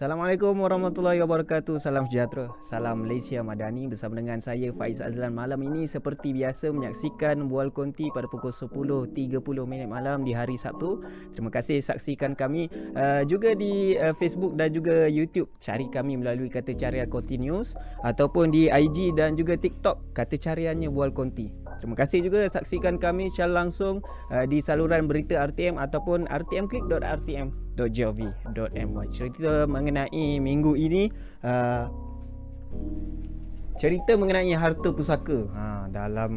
Assalamualaikum warahmatullahi wabarakatuh. Salam sejahtera. Salam Malaysia Madani bersama dengan saya Faiz Azlan malam ini seperti biasa menyaksikan Bual Konti pada pukul 10.30 minit malam di hari Sabtu. Terima kasih saksikan kami uh, juga di uh, Facebook dan juga YouTube. Cari kami melalui kata carian Konti News ataupun di IG dan juga TikTok kata cariannya Bual Konti. Terima kasih juga saksikan kami secara langsung uh, di saluran berita RTM ataupun rtmclick.rtm cerita.gov.my cerita mengenai minggu ini uh, cerita mengenai harta pusaka. Ha, dalam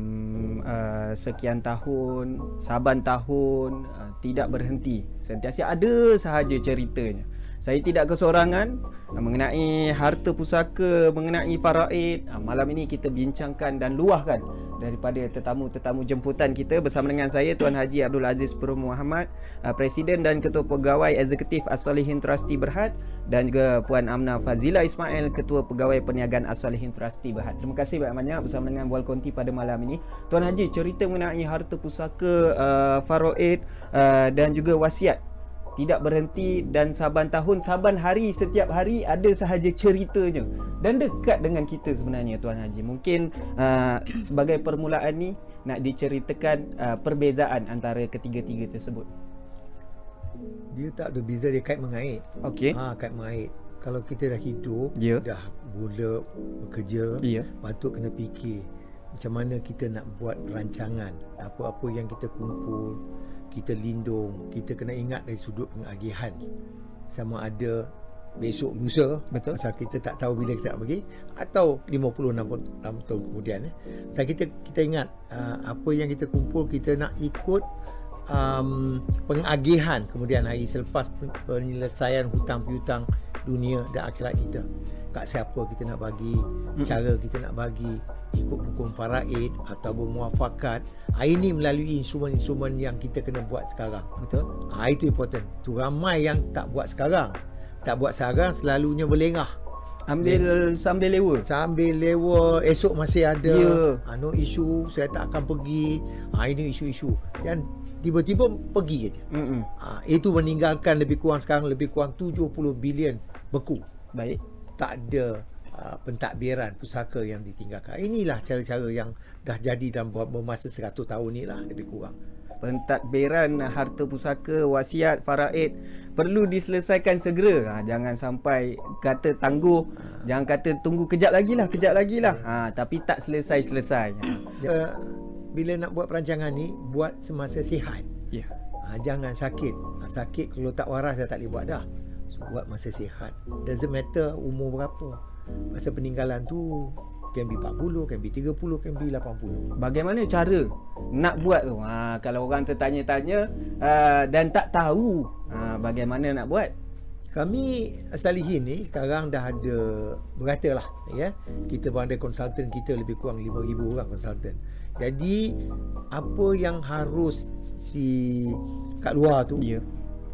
uh, sekian tahun saban tahun uh, tidak berhenti. Sentiasa ada sahaja ceritanya saya tidak kesorangan mengenai harta pusaka, mengenai faraid. Ah, malam ini kita bincangkan dan luahkan daripada tetamu-tetamu jemputan kita bersama dengan saya Tuan Haji Abdul Aziz Puru Muhammad, ah, Presiden dan Ketua Pegawai Eksekutif As-Solihin Trustee Berhad dan juga Puan Amna Fazila Ismail, Ketua Pegawai Perniagaan As-Solihin Trustee Berhad. Terima kasih banyak-banyak bersama dengan Bual Konti pada malam ini. Tuan Haji, cerita mengenai harta pusaka, uh, faraid uh, dan juga wasiat tidak berhenti dan saban tahun saban hari setiap hari ada sahaja ceritanya. Dan dekat dengan kita sebenarnya tuan haji. Mungkin uh, sebagai permulaan ni nak diceritakan uh, perbezaan antara ketiga-tiga tersebut. Dia tak ada beza dia kait mengait. Okey. Ha kait mengait. Kalau kita dah hidup yeah. dah mula bekerja yeah. patut kena fikir macam mana kita nak buat rancangan apa-apa yang kita kumpul kita lindung kita kena ingat dari sudut pengagihan sama ada besok lusa betul. pasal kita tak tahu bila kita nak pergi atau 50 60 tahun kemudian eh. Saya kita kita ingat uh, apa yang kita kumpul kita nak ikut um, pengagihan kemudian hari selepas penyelesaian hutang piutang dunia dan akhirat kita kat siapa kita nak bagi hmm. cara kita nak bagi ikut hukum faraid atau muafakat. Ini melalui instrumen-instrumen yang kita kena buat sekarang. Betul. Ha, itu important. Tu ramai yang tak buat sekarang. Tak buat sekarang selalunya berlengah. Ambil sambil lewa. Sambil lewa esok masih ada. Yeah. ha, no isu saya tak akan pergi. Ha, ini isu-isu. Dan tiba-tiba pergi je. Ha, itu meninggalkan lebih kurang sekarang lebih kurang 70 bilion beku. Baik tak ada uh, pentadbiran pusaka yang ditinggalkan. Inilah cara-cara yang dah jadi dalam bermasa 100 tahun ni lah lebih kurang. Pentadbiran harta pusaka, wasiat, faraid perlu diselesaikan segera. Ha, jangan sampai kata tangguh, ha. jangan kata tunggu kejap lagi lah, kejap lagi lah. Ha, tapi tak selesai-selesai. Uh, bila nak buat perancangan ni, buat semasa sihat. Yeah. Ha, jangan sakit. Ha, sakit kalau tak waras dah tak boleh buat dah buat masa sihat. Doesn't matter umur berapa. Masa peninggalan tu can be 40 can be 30 can be 80 bagaimana cara nak buat tu? Ha, kalau orang tertanya-tanya uh, dan tak tahu ha, bagaimana nak buat. Kami Salihin ni sekarang dah ada berata lah ya. Kita pun ada konsultan kita lebih kurang 5,000 orang konsultan. Jadi apa yang harus si kat luar tu yeah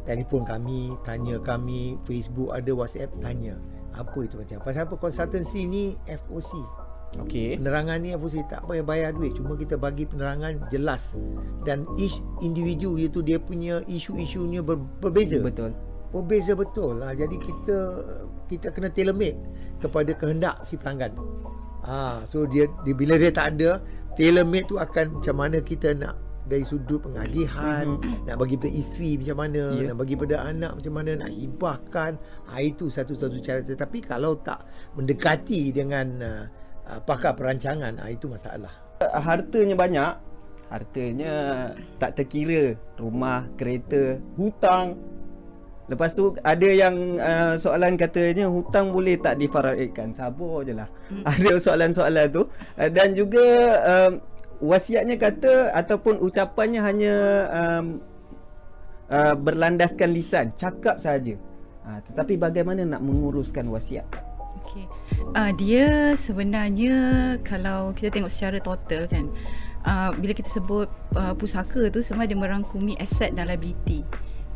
telefon kami, tanya kami, Facebook ada, WhatsApp tanya. Apa itu macam? Pasal apa konsultansi ni FOC. Okey. Penerangan ni FOC tak payah bayar duit, cuma kita bagi penerangan jelas dan each individu iaitu dia punya isu-isunya ber, berbeza. Betul. Berbeza betul lah. Jadi kita kita kena tailor kepada kehendak si pelanggan. Ah, so dia, dia bila dia tak ada, tailor tu akan macam mana kita nak dari sudut pengagihan mm-hmm. nak bagi pada isteri macam mana yeah. nak bagi pada anak macam mana nak hibahkan ha, itu satu-satu cara tetapi kalau tak mendekati dengan uh, uh, pakar perancangan ha, itu masalah hartanya banyak hartanya tak terkira rumah kereta hutang Lepas tu ada yang uh, soalan katanya hutang boleh tak difaraidkan. Sabar je lah. Hmm. Ada soalan-soalan tu. Uh, dan juga uh, wasiatnya kata ataupun ucapannya hanya um, uh, berlandaskan lisan, cakap saja. Uh, tetapi bagaimana nak menguruskan wasiat? Okay. Uh, dia sebenarnya kalau kita tengok secara total kan, uh, bila kita sebut uh, pusaka tu semua dia merangkumi aset dan liability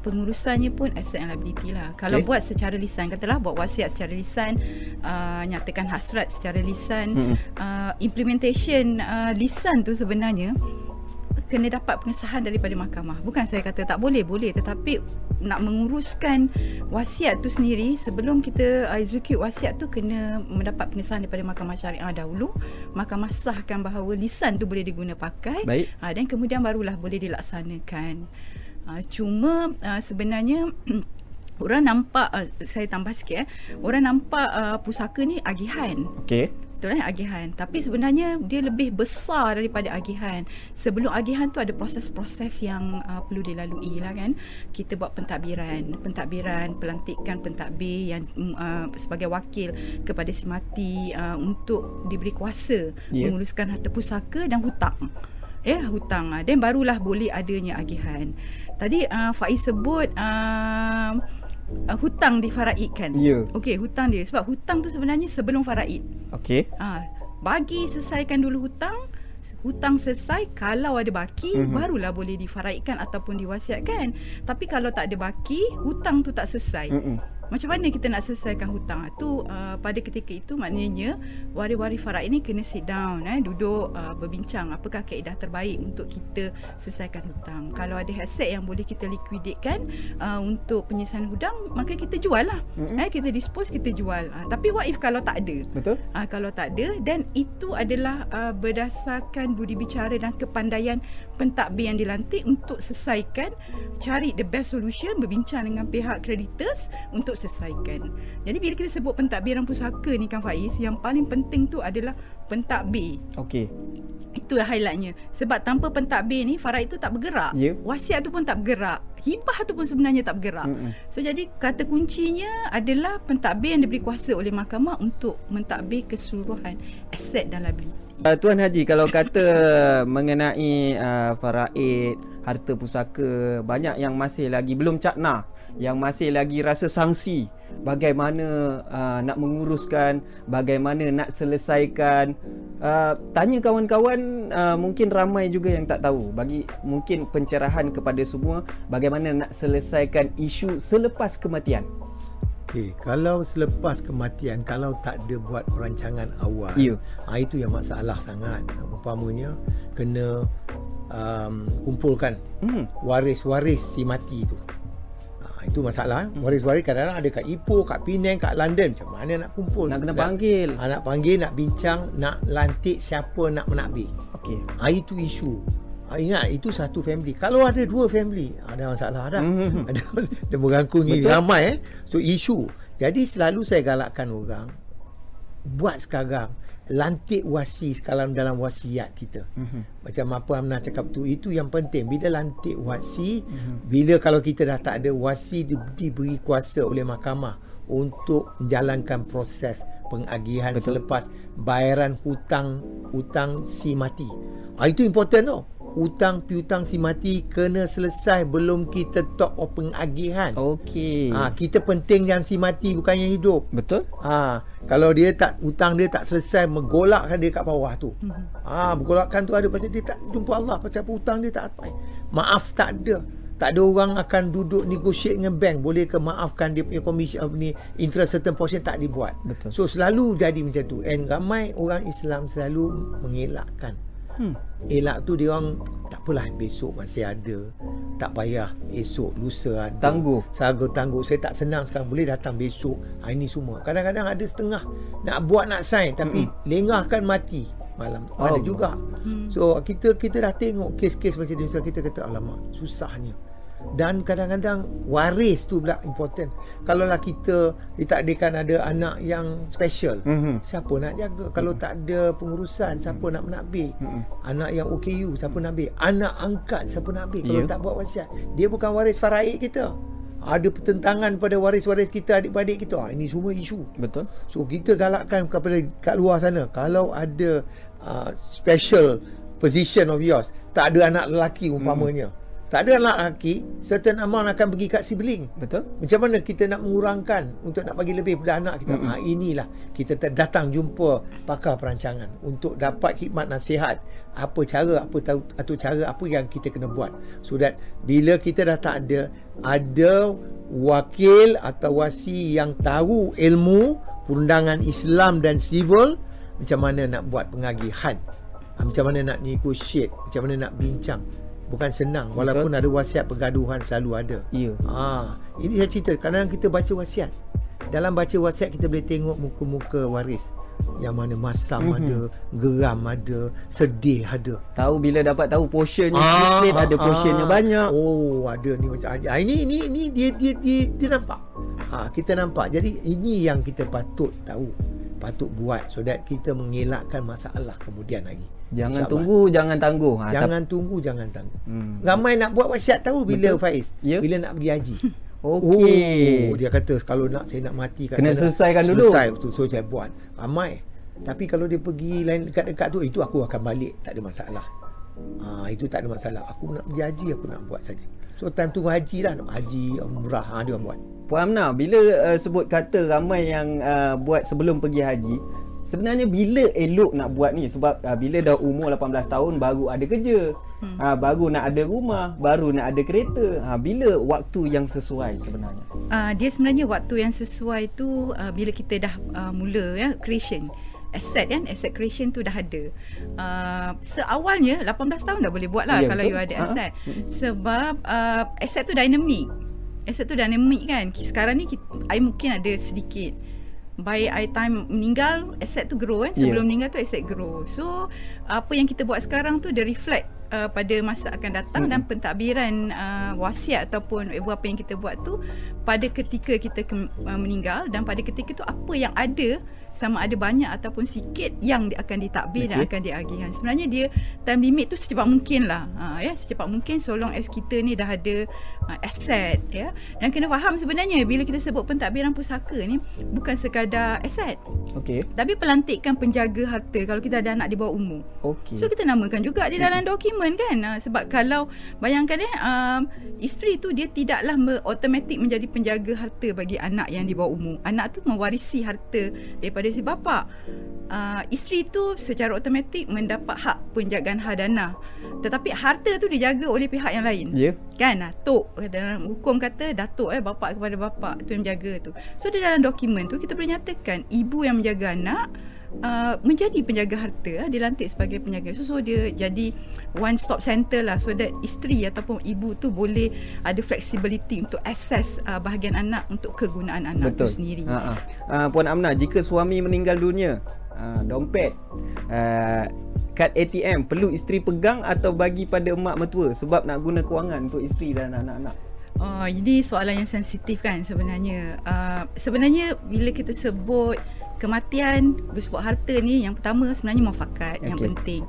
pengurusannya pun asset and liability lah. Kalau okay. buat secara lisan, katalah buat wasiat secara lisan, uh, nyatakan hasrat secara lisan, hmm. uh, implementation uh, lisan tu sebenarnya kena dapat pengesahan daripada mahkamah. Bukan saya kata tak boleh, boleh tetapi nak menguruskan wasiat tu sendiri sebelum kita uh, execute wasiat tu kena mendapat pengesahan daripada mahkamah syariah dahulu. Mahkamah sahkan bahawa lisan tu boleh diguna pakai Baik. uh, dan kemudian barulah boleh dilaksanakan. Uh, cuma uh, sebenarnya orang nampak uh, saya tambah sikit eh. Orang nampak uh, pusaka ni agihan. Okey. Betul eh agihan. Tapi sebenarnya dia lebih besar daripada agihan. Sebelum agihan tu ada proses-proses yang uh, perlu dilalui lah kan. Kita buat pentadbiran, pentadbiran, pelantikan pentadbir yang uh, sebagai wakil kepada si mati uh, untuk diberi kuasa Ya. menguruskan harta pusaka dan hutang. Ya, hutang. Dan barulah boleh adanya agihan. Tadi uh, Faiz sebut uh, uh, hutang difaraidkan. Ya. Okey, hutang dia sebab hutang tu sebenarnya sebelum faraid. Okey. Ah, bagi selesaikan dulu hutang. Hutang selesai kalau ada baki Mhm. mm-hmm. barulah boleh difaraidkan ataupun diwasiatkan. Tapi kalau tak ada baki, hutang tu tak selesai. Mm. Macam mana kita nak selesaikan hutang? Tu uh, pada ketika itu maknanya waris-waris faraid ni kena sit down eh duduk uh, berbincang apakah kaedah terbaik untuk kita selesaikan hutang. Kalau ada aset yang boleh kita liquidatekan uh, untuk penyelesaian hutang, maka kita jual lah. Eh kita dispose kita jual. Uh, tapi what if kalau tak ada? Betul? Uh, kalau tak ada dan itu adalah uh, berdasarkan budi bicara dan kepandaian pentadbir yang dilantik untuk selesaikan cari the best solution berbincang dengan pihak creditors untuk selesaikan. Jadi bila kita sebut pentadbiran pusaka ni kan Faiz yang paling penting tu adalah pentadbir. Okey. Itu highlightnya. Sebab tanpa pentadbir ni faraid tu tak bergerak. Ya. Wasiat tu pun tak bergerak. Hibah tu pun sebenarnya tak bergerak. Mm-mm. So jadi kata kuncinya adalah pentadbir yang diberi kuasa oleh mahkamah untuk mentadbir keseluruhan aset dan liability. Uh, Tuan Haji kalau kata mengenai uh, faraid, harta pusaka, banyak yang masih lagi belum cakna, yang masih lagi rasa sangsi bagaimana uh, nak menguruskan, bagaimana nak selesaikan. Uh, tanya kawan-kawan uh, mungkin ramai juga yang tak tahu. Bagi mungkin pencerahan kepada semua bagaimana nak selesaikan isu selepas kematian. Okey, kalau selepas kematian kalau tak ada buat perancangan awal, Ya. ah, itu yang masalah sangat. Umpamanya kena um, kumpulkan Hmm. waris-waris si mati tu. Ha, itu masalah. Hmm. Waris-waris kadang-kadang ada kat Ipoh, kat Penang, kat London. Macam mana nak kumpul? Nak kena Nak- panggil. Ha, nak panggil, nak bincang, nak lantik siapa nak menakbir. Okey. Ha, itu isu. Ha, ingat, itu satu family. Kalau ada dua family, ada masalah dah. Mhm. Ada dia merangkungi Betul. ramai eh. So isu. Jadi selalu saya galakkan orang buat sekarang lantik wasi sekarang dalam wasiat kita. Mhm. Macam apa Amna cakap tu itu yang penting bila lantik wasi Mhm. bila kalau kita dah tak ada wasi di, diberi kuasa oleh mahkamah untuk menjalankan proses pengagihan Betul. selepas bayaran hutang hutang si mati. Ah itu important tau. Hutang piutang si mati kena selesai belum kita talk of pengagihan. Okey. Ah kita penting yang si mati bukan yang hidup. Betul? Ha, kalau dia tak hutang dia tak selesai menggolakkan dia kat bawah tu. Mhm. Ah, bergolakkan tu ada pasal dia tak jumpa Allah pasal apa hutang dia tak apa. Maaf tak ada. Tak ada orang akan duduk negotiate dengan bank boleh ke maafkan dia punya komisi apa ni interest certain portion tak dibuat. Betul. So selalu jadi macam tu. And ramai orang Islam selalu mengelakkan. Hmm. Elak tu dia orang tak apalah besok masih ada. Tak payah esok lusa ada. Tangguh. Sago tangguh. Saya tak senang sekarang boleh datang besok. Ha, ini semua. Kadang-kadang ada setengah nak buat nak sign tapi mm lengahkan mati malam. Ada Allah. juga. Hmm. So kita kita dah tengok kes-kes macam ni so kita kata alamak susahnya. Dan kadang-kadang waris tu pula important. Kalau lah kita ditakdirkan ada anak yang special, Mhm. siapa nak jaga? Kalau tak ada pengurusan, siapa nak menakbir? Mhm. Anak yang OKU, siapa nak ambil? Anak angkat, siapa nak ambil? Kalau Ya. tak buat wasiat, dia bukan waris faraid kita. Ada pertentangan pada waris-waris kita, adik-beradik kita. Ah, ini semua isu. Betul? So kita galakkan kepada kat luar sana kalau ada uh, special position of yours, tak ada anak lelaki umpamanya. Hmm. Tak ada anak lelaki, certain amount akan pergi kat sibling. Betul? Macam mana kita nak mengurangkan untuk nak bagi lebih pada anak kita? Ha, inilah kita datang jumpa pakar perancangan untuk dapat khidmat nasihat apa cara apa tahu atau cara apa yang kita kena buat so that bila kita dah tak ada ada wakil atau wasi yang tahu ilmu perundangan Islam dan civil macam mana nak buat pengagihan Ah, macam mana nak negotiate, macam mana nak bincang. Bukan senang walaupun ada wasiat pergaduhan selalu ada. Ya. Ah, ini saya cerita kadang-kadang kita baca wasiat. Dalam baca wasiat kita boleh tengok muka-muka waris. Yang mana masam Mhm. ada, geram ada, sedih ada. Tahu bila dapat tahu portionnya split ada portionnya banyak. Oh, ada ni macam ah, ini ini ini dia dia dia, dia nampak. Ha, kita nampak. Jadi ini yang kita patut tahu. Patut buat so that kita mengelakkan masalah kemudian lagi. Jangan tunggu, jangan tangguh. Ha, Jangan tunggu, jangan tangguh. Hmm. Ramai nak buat wasiat tahu bila Betul. Faiz? Ya. Bila nak pergi haji. Okey. Oh, dia kata kalau nak saya nak mati kat Kena sana. selesaikan dulu. Selesai betul. So saya buat. Ramai. Tapi kalau dia pergi lain dekat-dekat tu itu aku akan balik, tak ada masalah. Ah itu tak ada masalah. Aku nak pergi haji aku nak buat saja. So time tu haji lah nak haji umrah ha, dia buat. Puan Amna, bila uh, sebut kata ramai yang uh, buat sebelum pergi haji, sebenarnya bila elok nak buat ni sebab uh, bila dah umur 18 tahun baru ada kerja. Hmm. Uh, baru nak ada rumah, baru nak ada kereta. Uh, bila waktu yang sesuai sebenarnya? Uh, dia sebenarnya waktu yang sesuai tu uh, bila kita dah uh, mula ya creation asset kan asset creation tu dah ada. Uh, seawalnya 18 tahun dah boleh buat lah Ya, kalau betul. you ada Ha. asset. Sebab uh, asset tu dynamic. Asset tu dynamic kan. Sekarang ni kita, I mungkin ada sedikit. By I time meninggal asset tu grow kan. Sebelum meninggal tu asset grow. So apa yang kita buat sekarang tu dia reflect uh, pada masa akan datang Mm-mm. dan pentadbiran uh, wasiat ataupun apa yang kita buat tu pada ketika kita ke, uh, meninggal dan pada ketika tu apa yang ada sama ada banyak ataupun sikit yang dia akan ditakbir dan Okey. akan diagihkan. Sebenarnya dia time limit tu secepat mungkin lah. Ha, ya, secepat mungkin so long as kita ni dah ada uh, asset ya. Dan kena faham sebenarnya bila kita sebut pentadbiran pusaka ni bukan sekadar asset Okey. tapi pelantikan penjaga harta kalau kita ada anak di bawah umur. Okey. So kita namakan juga di dalam dokumen kan uh, sebab kalau bayangkan eh um, isteri tu dia tidaklah me- automatik menjadi penjaga harta bagi anak yang di bawah umur. Anak tu mewarisi harta daripada si bapa. Uh, isteri tu secara automatik mendapat hak penjagaan hadana. Tetapi harta tu dijaga oleh pihak yang lain. Ya. Kan datuk kata dalam hukum kata datuk eh bapa kepada bapa tu yang menjaga tu. So di dalam dokumen tu kita boleh nyatakan ibu yang menjaga anak Uh, menjadi penjaga harta uh, dilantik sebagai penjaga so, so dia jadi one stop center lah so that isteri ataupun ibu tu boleh ada flexibility untuk access uh, bahagian anak untuk kegunaan anak Betul. tu sendiri Ha ah. Uh, Puan Amna, jika suami meninggal dunia, uh, dompet uh, kad ATM perlu isteri pegang atau bagi pada mak mertua sebab nak guna kewangan untuk isteri dan anak-anak. Oh, ini soalan yang sensitif kan sebenarnya. Uh, sebenarnya bila kita sebut kematian bersebut harta ni yang pertama sebenarnya muafakat okay. yang penting.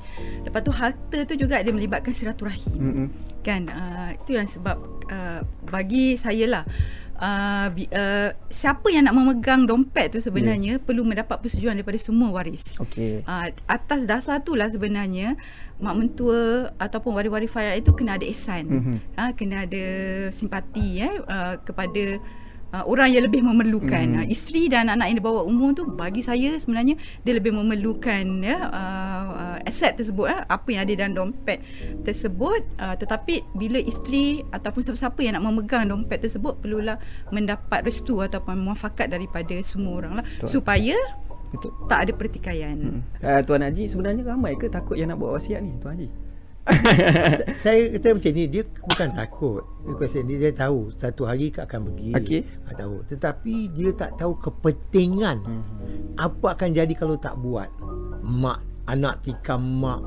Lepas tu harta tu juga dia melibatkan silaturahim. Mm-mm. Kan uh, itu yang sebab uh, bagi saya lah uh, uh, siapa yang nak memegang dompet tu sebenarnya perlu mendapat persetujuan daripada semua waris. Okey. Uh, atas dasar tu lah sebenarnya mak mentua ataupun waris-waris fayat itu kena ada ihsan. Mhm. Ha, kena ada simpati eh uh, kepada uh, orang yang lebih memerlukan. Mhm. Uh, isteri dan anak-anak yang di bawah umur tu bagi saya sebenarnya dia lebih memerlukan ya uh, uh, aset tersebut eh, apa yang ada dalam dompet tersebut uh, tetapi bila isteri ataupun siapa-siapa yang nak memegang dompet tersebut perlulah mendapat restu ataupun muafakat daripada semua orang lah Betul. supaya Betul. tak ada pertikaian. Hmm. Uh, Tuan Haji sebenarnya ramai ke takut yang nak buat wasiat ni Tuan Haji? Saya kata macam ni dia bukan takut dia question dia, dia tahu satu hari akan pergi Okey. ha, tahu tetapi dia tak tahu kepentingan Hmm. apa akan jadi kalau tak buat mak anak tikam mak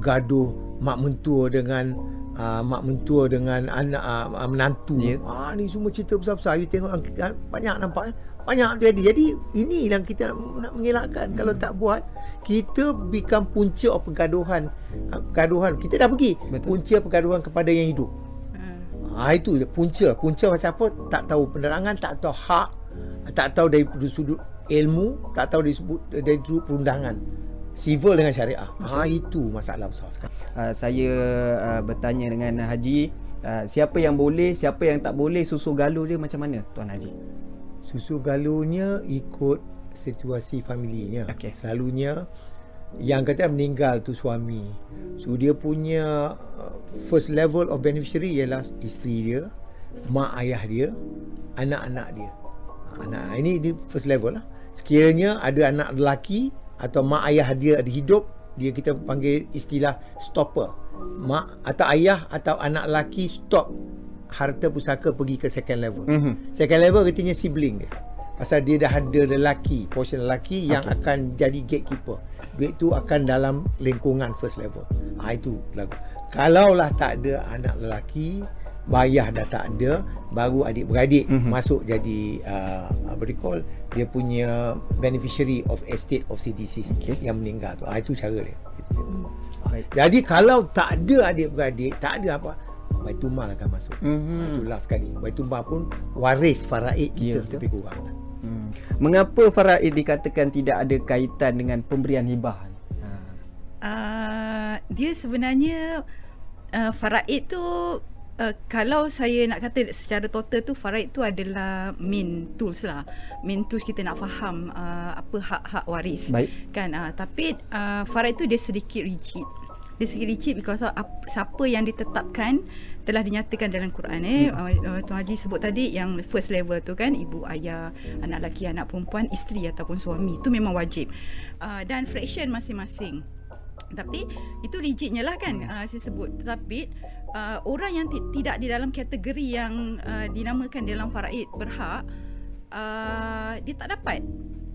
gaduh mak mentua dengan uh, mak mentua dengan anak uh, menantu Ya. ah ni semua cerita besar-besar you tengok ah, banyak nampak eh? Banyak jadi jadi ini yang kita nak, nak mengelakkan kalau tak buat kita become punca of pergaduhan Ah, pergaduhan kita dah pergi Betul. punca pergaduhan kepada yang hidup Ha. Ah itu dia punca. Punca macam apa? Tak tahu penerangan, tak tahu hak, tak tahu dari sudut ilmu, tak tahu dari sudut dari sudut perundangan. Civil dengan syariah. Ha itu masalah besar sekali. Uh, saya uh, bertanya dengan Haji uh, siapa yang boleh, siapa yang tak boleh susu galuh dia macam mana Tuan Haji? Susu galuhnya ikut situasi familinya. Okey. Selalunya yang kata meninggal tu suami. So dia punya uh, first level of beneficiary ialah isteri dia, mak ayah dia, anak-anak dia. Anak ini ini first level lah. Sekiranya ada anak lelaki atau mak ayah dia ada hidup, dia kita panggil istilah stopper. Mak atau ayah atau anak lelaki stop harta pusaka pergi ke second level. Mhm. Second level artinya sibling dia. Pasal dia dah ada lelaki, portion lelaki yang Okey. akan jadi gatekeeper. Duit tu akan dalam lingkungan first level. Ha, itu lagu. Kalaulah tak ada anak lelaki, bayah dah tak ada, baru adik-beradik Mhm. masuk jadi uh, apa dia call, dia punya beneficiary of estate of CDC Okey. yang meninggal tu. Ha, itu cara dia. Baik. Jadi kalau tak ada adik-beradik, tak ada apa, Baitul Mal akan masuk. Mhm. Ha, itu last sekali. Baitul Mal pun waris faraid kita betul. lebih kurang. lah. Hmm. Mengapa faraid dikatakan tidak ada kaitan dengan pemberian hibah? Ha. Uh, dia sebenarnya uh, faraid tu uh, kalau saya nak kata secara total tu faraid tu adalah main tools lah. Main tools kita nak faham uh, apa hak-hak waris. Baik. Kan uh, tapi uh, faraid tu dia sedikit rigid. Dia sedikit rigid because of ap, siapa yang ditetapkan telah dinyatakan dalam Quran eh. Uh, Tuan Haji sebut tadi yang first level tu kan ibu ayah anak lelaki anak perempuan isteri ataupun suami. Itu memang wajib. Uh, dan fraction masing-masing. Tapi itu rigidnya lah kan uh, saya sebut. Tetapi uh, orang yang ti- tidak di dalam kategori yang uh, dinamakan dalam faraid berhak uh, dia tak dapat.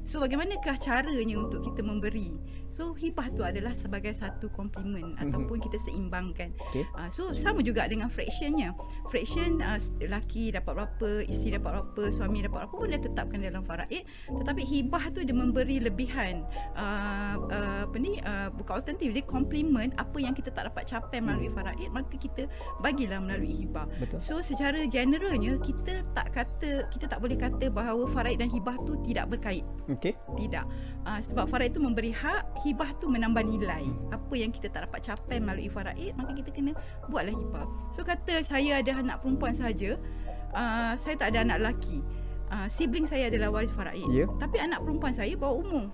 So bagaimanakah caranya untuk kita memberi so hibah tu adalah sebagai satu komplimen Mhm. ataupun kita seimbangkan Okey. uh, so sama juga dengan fractionnya fraction uh, lelaki dapat berapa isteri dapat berapa suami dapat berapa pun dia tetapkan dalam faraid tetapi hibah tu dia memberi lebihan uh, uh, apa ni uh, bukan alternatif dia komplement apa yang kita tak dapat capai melalui faraid maka kita bagilah melalui hibah Betul. So secara generalnya kita tak kata kita tak boleh kata bahawa faraid dan hibah tu tidak berkait. Okey. Tidak. Uh, sebab faraid tu memberi hak, hibah tu menambah nilai. Apa yang kita tak dapat capai melalui faraid, maka kita kena buatlah hibah. So kata saya ada anak perempuan saja, uh, saya tak ada anak lelaki. Uh, sibling saya adalah waris faraid. Ya. Tapi anak perempuan saya bawah umur.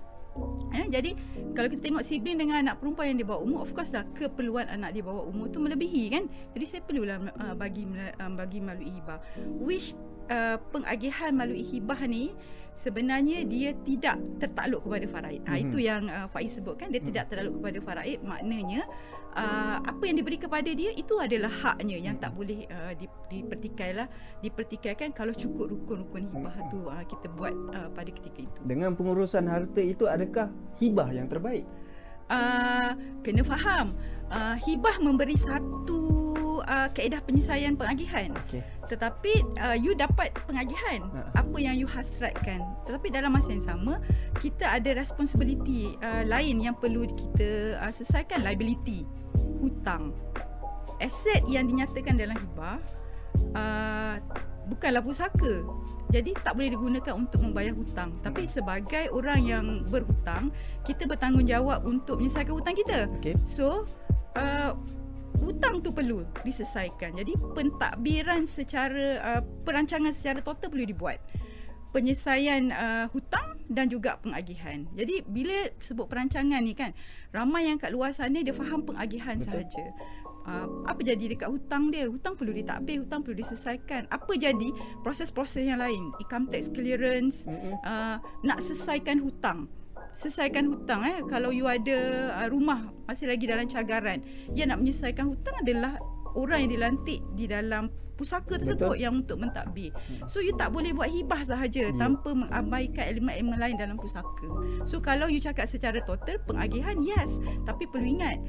Eh, jadi kalau kita tengok sibling dengan anak perempuan yang di bawah umur of course lah keperluan anak di bawah umur tu melebihi kan jadi saya perlulah uh, bagi uh, bagi melalui hibah which uh, pengagihan melalui hibah ni sebenarnya dia tidak tertakluk kepada faraid. Ha, Mhm. itu yang uh, Faiz sebutkan dia tidak tertakluk kepada faraid maknanya uh, apa yang diberi kepada dia itu adalah haknya yang tak boleh uh, di, dipertikailah dipertikaikan kalau cukup rukun-rukun hibah tu uh, kita buat uh, pada ketika itu. Dengan pengurusan harta itu adakah hibah yang terbaik? uh, kena faham uh, hibah memberi satu uh, kaedah penyelesaian pengagihan Okey. tetapi uh, you dapat pengagihan Ha. apa yang you hasratkan. Tetapi dalam masa yang sama kita ada responsibility uh, lain yang perlu kita uh, selesaikan. Liability hutang. Aset yang dinyatakan dalam hibah uh, bukanlah pusaka. Jadi tak boleh digunakan untuk membayar hutang. Tapi sebagai orang yang berhutang kita bertanggungjawab untuk menyelesaikan hutang kita. Okey. So uh, hutang tu perlu diselesaikan. Jadi pentadbiran secara uh, perancangan secara total perlu dibuat. Penyelesaian uh, hutang dan juga pengagihan. Jadi bila sebut perancangan ni kan, ramai yang kat luar sana dia faham pengagihan Betul. sahaja. Uh, apa jadi dekat hutang dia? Hutang perlu ditadbir, hutang perlu diselesaikan. Apa jadi proses-proses yang lain? Income tax clearance, uh, nak selesaikan hutang selesaikan hutang eh kalau you ada uh, rumah masih lagi dalam cagaran dia nak menyelesaikan hutang adalah orang yang dilantik di dalam pusaka tersebut Betul. yang untuk mentadbir. So you tak boleh buat hibah sahaja Ya. tanpa mengabaikan elemen-elemen lain dalam pusaka. So kalau you cakap secara total pengagihan yes, tapi perlu ingat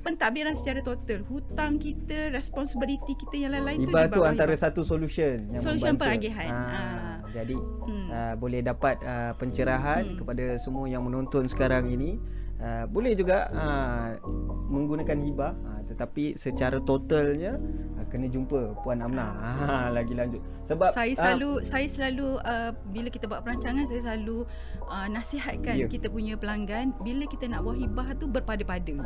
pentadbiran secara total hutang kita responsibility kita yang lain-lain tu Hibah tu antara hibah. satu solution yang Solution membantu. pengagihan. Ah, Ah. Jadi hmm. uh, boleh dapat uh, pencerahan Hmm. kepada semua yang menonton sekarang ini. Uh, boleh juga uh, menggunakan hibah uh, tetapi secara totalnya uh, kena jumpa Puan Amna. Ha lagi lanjut. Sebab saya ah, selalu saya selalu uh, bila kita buat perancangan saya selalu uh, nasihatkan yeah. kita punya pelanggan bila kita nak buat hibah tu berpada-pada.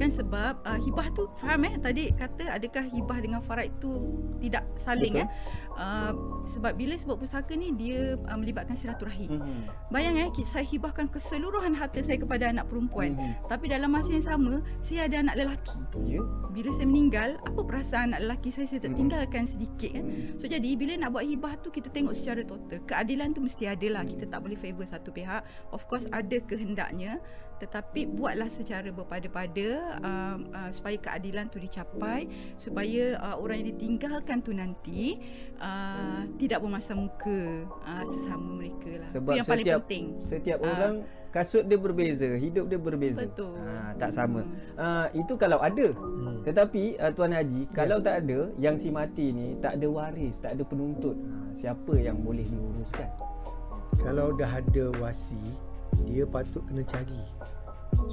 Kan sebab uh, hibah tu faham eh tadi kata adakah hibah dengan faraid tu tidak saling Betul. eh. Uh, sebab bila sebut pusaka ni dia uh, melibatkan silaturahim. mhm. Bayang eh saya hibahkan keseluruhan harta saya kepada anak perempuan perempuan. Mhm. Tapi dalam masa yang sama, saya ada anak lelaki. Ya. Bila saya meninggal, apa perasaan anak lelaki saya saya Mhm. tinggalkan sedikit kan. So jadi bila nak buat hibah tu kita tengok secara total. Keadilan tu mesti ada lah. Kita tak boleh favor satu pihak. Of course ada kehendaknya tetapi buatlah secara berpada-pada um, uh, supaya keadilan tu dicapai supaya uh, orang yang ditinggalkan tu nanti uh, tidak bermasam muka uh, sesama mereka lah. Sebab Itu yang paling setiap penting. setiap Ah. orang kasut dia berbeza, hidup dia berbeza. Betul. Ha, tak sama. Hmm. Uh, itu kalau ada. Hmm. Tetapi uh, Tuan Haji, kalau tak ada yang si mati ni tak ada waris, tak ada penuntut. Ha, siapa yang boleh menguruskan? Kalau dah ada wasi, dia patut kena cari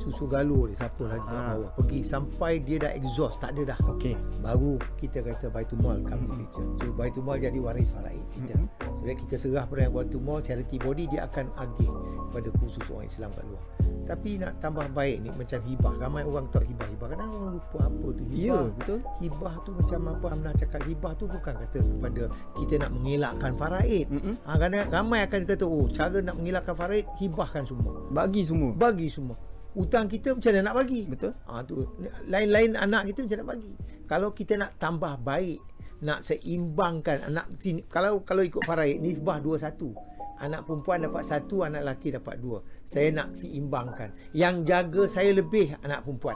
susu galur dia siapa lagi kat Ha. bawah. Pergi sampai dia dah exhaust, tak ada dah. Okey. Baru kita kata Baitul Mal come to picture. So Baitul Mal jadi waris faraid kita. Mhm. So kita serah pada Baitul Mal charity body dia akan agih pada khusus orang Islam kat luar. Tapi nak tambah baik ni macam hibah. Ramai orang tak hibah. Hibah kadang orang lupa apa tu Ya, hibah. betul. Hibah tu macam apa Amnah cakap hibah tu bukan kata kepada kita nak mengelakkan faraid. Mm-mm. Ha, kadang ramai akan kata oh cara nak mengelakkan faraid hibahkan semua. Bagi semua. Bagi semua. Hutang kita macam mana nak bagi? Betul? Ha, tu lain-lain anak kita macam nak bagi. Kalau kita nak tambah baik, nak seimbangkan anak kalau kalau ikut faraid nisbah 2-1. Anak perempuan dapat satu, anak lelaki dapat dua. Saya nak seimbangkan. Yang jaga saya lebih anak perempuan.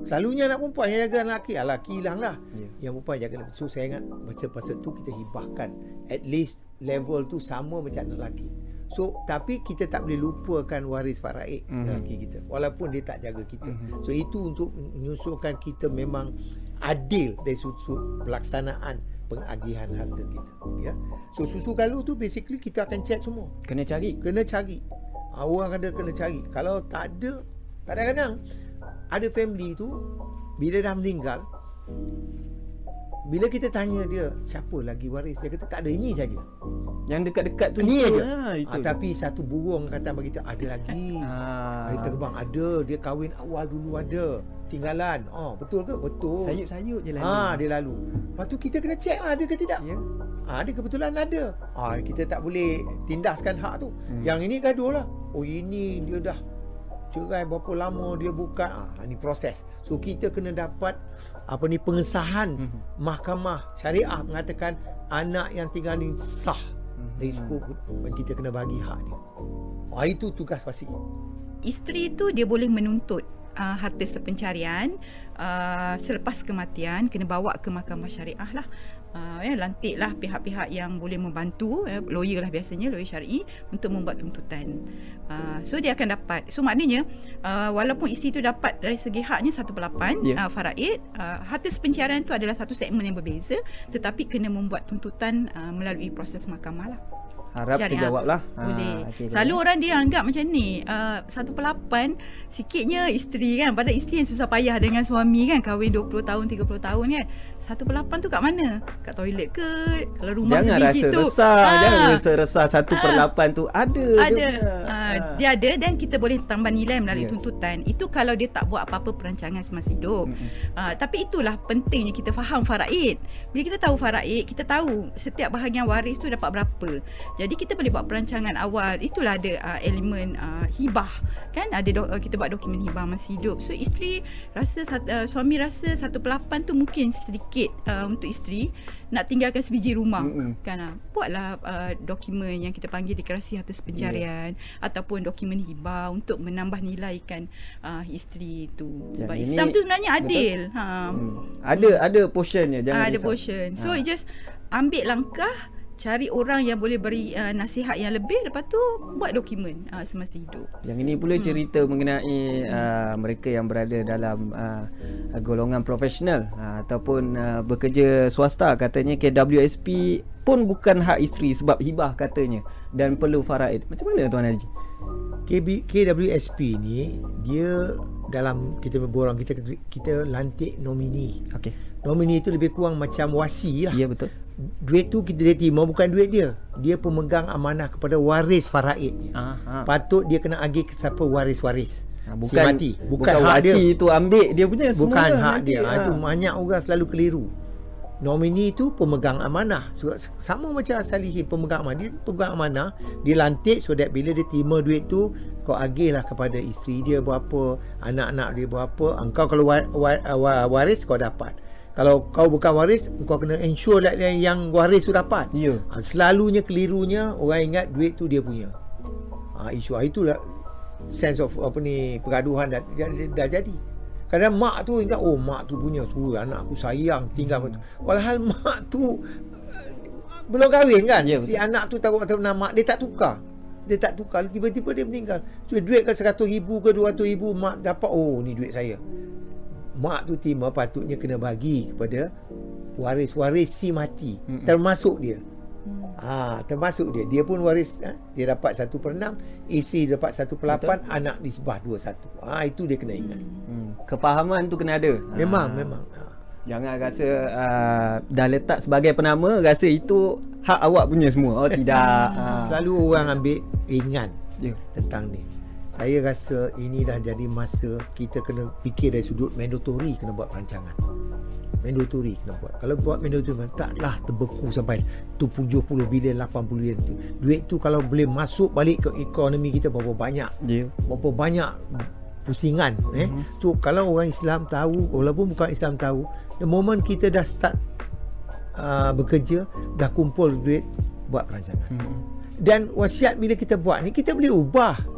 Selalunya anak perempuan yang jaga anak lelaki. Ah, lelaki hilang lah. Ya. Yang perempuan jaga. So saya ingat masa-masa tu kita hibahkan. At least level tu sama macam anak lelaki. So tapi kita tak boleh lupakan waris faraid Mhm. lelaki kita. Walaupun dia tak jaga kita. Mhm. So itu untuk menyusulkan kita memang adil dari sudut pelaksanaan pengagihan harta kita. Ya. So susu galur tu basically kita akan check semua. Kena cari. Kena cari. Orang ada kena cari. Kalau tak ada, kadang-kadang ada family tu bila dah meninggal bila kita tanya dia siapa lagi waris dia kata tak ada ini saja. Yang dekat-dekat tu Ini aja. Ha. Ha, tapi satu burung kata bagi kita ada lagi. ha. Dia terbang ada, dia kahwin awal dulu ada. Tinggalan. Oh, betul ke? Betul. sayup-sayup je lah. Ha, dia lalu. Lepas tu kita kena check lah ada ke tidak. Ya. Ha, dia kebetulan ada. Ha, kita tak boleh tindaskan hak tu. Hmm. Yang ini gaduh lah. Oh ini dia dah cerai berapa lama dia bukan. Ha, ini proses. So kita kena dapat apa ni pengesahan Mhm. mahkamah syariah mengatakan anak yang tinggal ni sah Mhm. dari suku kita kena bagi hak dia. Ha, itu tugas pasti. isteri tu dia boleh menuntut uh, harta sepencarian uh, selepas kematian kena bawa ke mahkamah syariah lah uh, ya lantiklah pihak-pihak yang boleh membantu ya, lawyer lah biasanya lawyer syar'i untuk membuat tuntutan. Uh, so dia akan dapat. So maknanya uh, walaupun isteri tu dapat dari segi haknya 1/8 Ya. uh, faraid uh, harta sepencarian tu adalah satu segmen yang berbeza tetapi kena membuat tuntutan uh, melalui proses mahkamah lah Harap Syariah. terjawab lah. Boleh. okey, Selalu boleh. orang dia anggap macam ni, uh, satu pelapan sikitnya isteri kan. Padahal isteri yang susah payah dengan suami kan. Kahwin 20 tahun, 30 tahun kan. Satu pelapan tu kat mana? Kat toilet ke? Kalau rumah Jangan sebiji rasa tu. resah. Ah, Jangan rasa resah. Satu per lapan tu ada. ada. Uh, Ah. dia ada dan kita boleh tambah nilai melalui Ya. tuntutan. Itu kalau dia tak buat apa-apa perancangan semasa hidup. Mm-mm. Uh, tapi itulah pentingnya kita faham faraid. Bila kita tahu faraid, kita tahu setiap bahagian waris tu dapat berapa. Jadi kita boleh buat perancangan awal. Itulah ada uh, elemen uh, hibah. Kan ada do- uh, kita buat dokumen hibah masa hidup. So isteri rasa uh, suami rasa satu pelapan tu mungkin sedikit uh, untuk isteri nak tinggalkan sebiji rumah. Mm-mm. Kan uh, buatlah uh, dokumen yang kita panggil deklarasi harta sepencarian ataupun dokumen hibah untuk menambah nilaikan uh, isteri tu. Dan Sebab ini- Islam tu sebenarnya Betul. adil. Ha. Hmm. Ada ada portionnya jangan Ah, ada risau. portion. So Ah. just ambil langkah cari orang yang boleh beri uh, nasihat yang lebih lepas tu buat dokumen uh, semasa hidup. Yang ini pula cerita mengenai uh, mereka yang berada dalam uh, golongan profesional uh, ataupun uh, bekerja swasta katanya KWSP pun bukan hak isteri sebab hibah katanya dan perlu faraid. Macam mana tuan Haji? KB, KWSP ni dia dalam kita berborang kita kita lantik nomini. Okey. Nomini itu lebih kurang macam wasi lah. Ya betul. Duit tu kita dia terima bukan duit dia. Dia pemegang amanah kepada waris faraidnya. Ah, ha. Patut dia kena agih ke siapa waris-waris. Ha, si bukan mati. Bukan, bukan hak dia. wasi tu ambil dia punya semua Bukan hak dia. Ha, ha. itu banyak orang selalu keliru. nomini itu pemegang amanah so, sama macam Salihin pemegang amanah dia pemegang amanah dia lantik so that bila dia terima duit tu kau agihlah kepada isteri dia berapa anak-anak dia berapa engkau kalau wa- wa- wa- waris kau dapat kalau kau bukan waris kau kena ensure lah yang, yang waris tu dapat. Ya. ha, selalunya kelirunya orang ingat duit tu dia punya. Ha, isu ah, itulah sense of apa ni pergaduhan dah, dah, dah jadi. Kadang mak tu ingat oh mak tu punya tu anak aku sayang tinggal hmm. walhal mak tu belum kahwin kan? Ya, si anak tu tahu atas nama mak dia tak tukar. Dia tak tukar. Tiba-tiba dia meninggal. So duit ke 100 ribu ke 200 ribu mak dapat oh ni duit saya mak tu terima patutnya kena bagi kepada waris-waris si mati Mm-mm. termasuk dia Ha, termasuk dia. Dia pun waris ha? dia dapat 1 per 6, isteri dapat 1 per 8, anak nisbah 2 1. Ha, itu dia kena ingat. Hmm. Kefahaman tu kena ada. Memang Ah. memang. Ha. Jangan rasa uh, dah letak sebagai penama rasa itu hak awak punya semua. Oh tidak. Ah. Selalu orang ambil ringan Ya. tentang ni. Saya rasa ini dah jadi masa kita kena fikir dari sudut mandatory kena buat perancangan. Mandatory kena buat. Kalau buat mandatory taklah terbeku sampai tu 70 bilion 80 bilion tu. Duit tu kalau boleh masuk balik ke ekonomi kita berapa banyak Ya. berapa banyak pusingan eh. Mhm. So kalau orang Islam tahu walaupun bukan Islam tahu, the moment kita dah start uh, bekerja, dah kumpul duit buat perancangan. Hmm. Dan wasiat bila kita buat ni kita boleh ubah.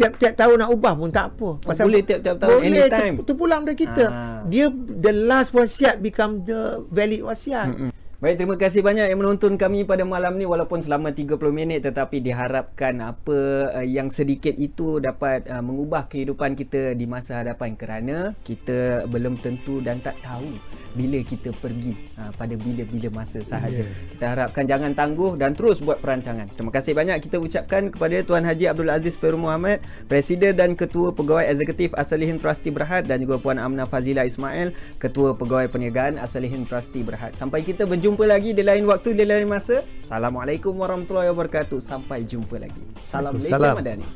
Tiap-tiap tahun nak ubah pun tak apa. Oh, boleh tiap-tiap tahun, boleh anytime. Ter, terpulang dari kita. Ah. Dia the last wasiat become the valid wasiat. Mm-mm. Baik, terima kasih banyak yang menonton kami pada malam ni walaupun selama 30 minit tetapi diharapkan apa uh, yang sedikit itu dapat uh, mengubah kehidupan kita di masa hadapan kerana kita belum tentu dan tak tahu bila kita pergi uh, pada bila-bila masa sahaja. Yeah. Kita harapkan jangan tangguh dan terus buat perancangan. Terima kasih banyak kita ucapkan kepada Tuan Haji Abdul Aziz Peru Muhammad, Presiden dan Ketua Pegawai Eksekutif Asalihin Trustee Berhad dan juga Puan Amna Fazila Ismail, Ketua Pegawai Perniagaan Asalihin Trustee Berhad. Sampai kita berjumpa lagi di lain waktu, di lain masa. Assalamualaikum warahmatullahi wabarakatuh. Sampai jumpa lagi. Salam Malaysia. Madani.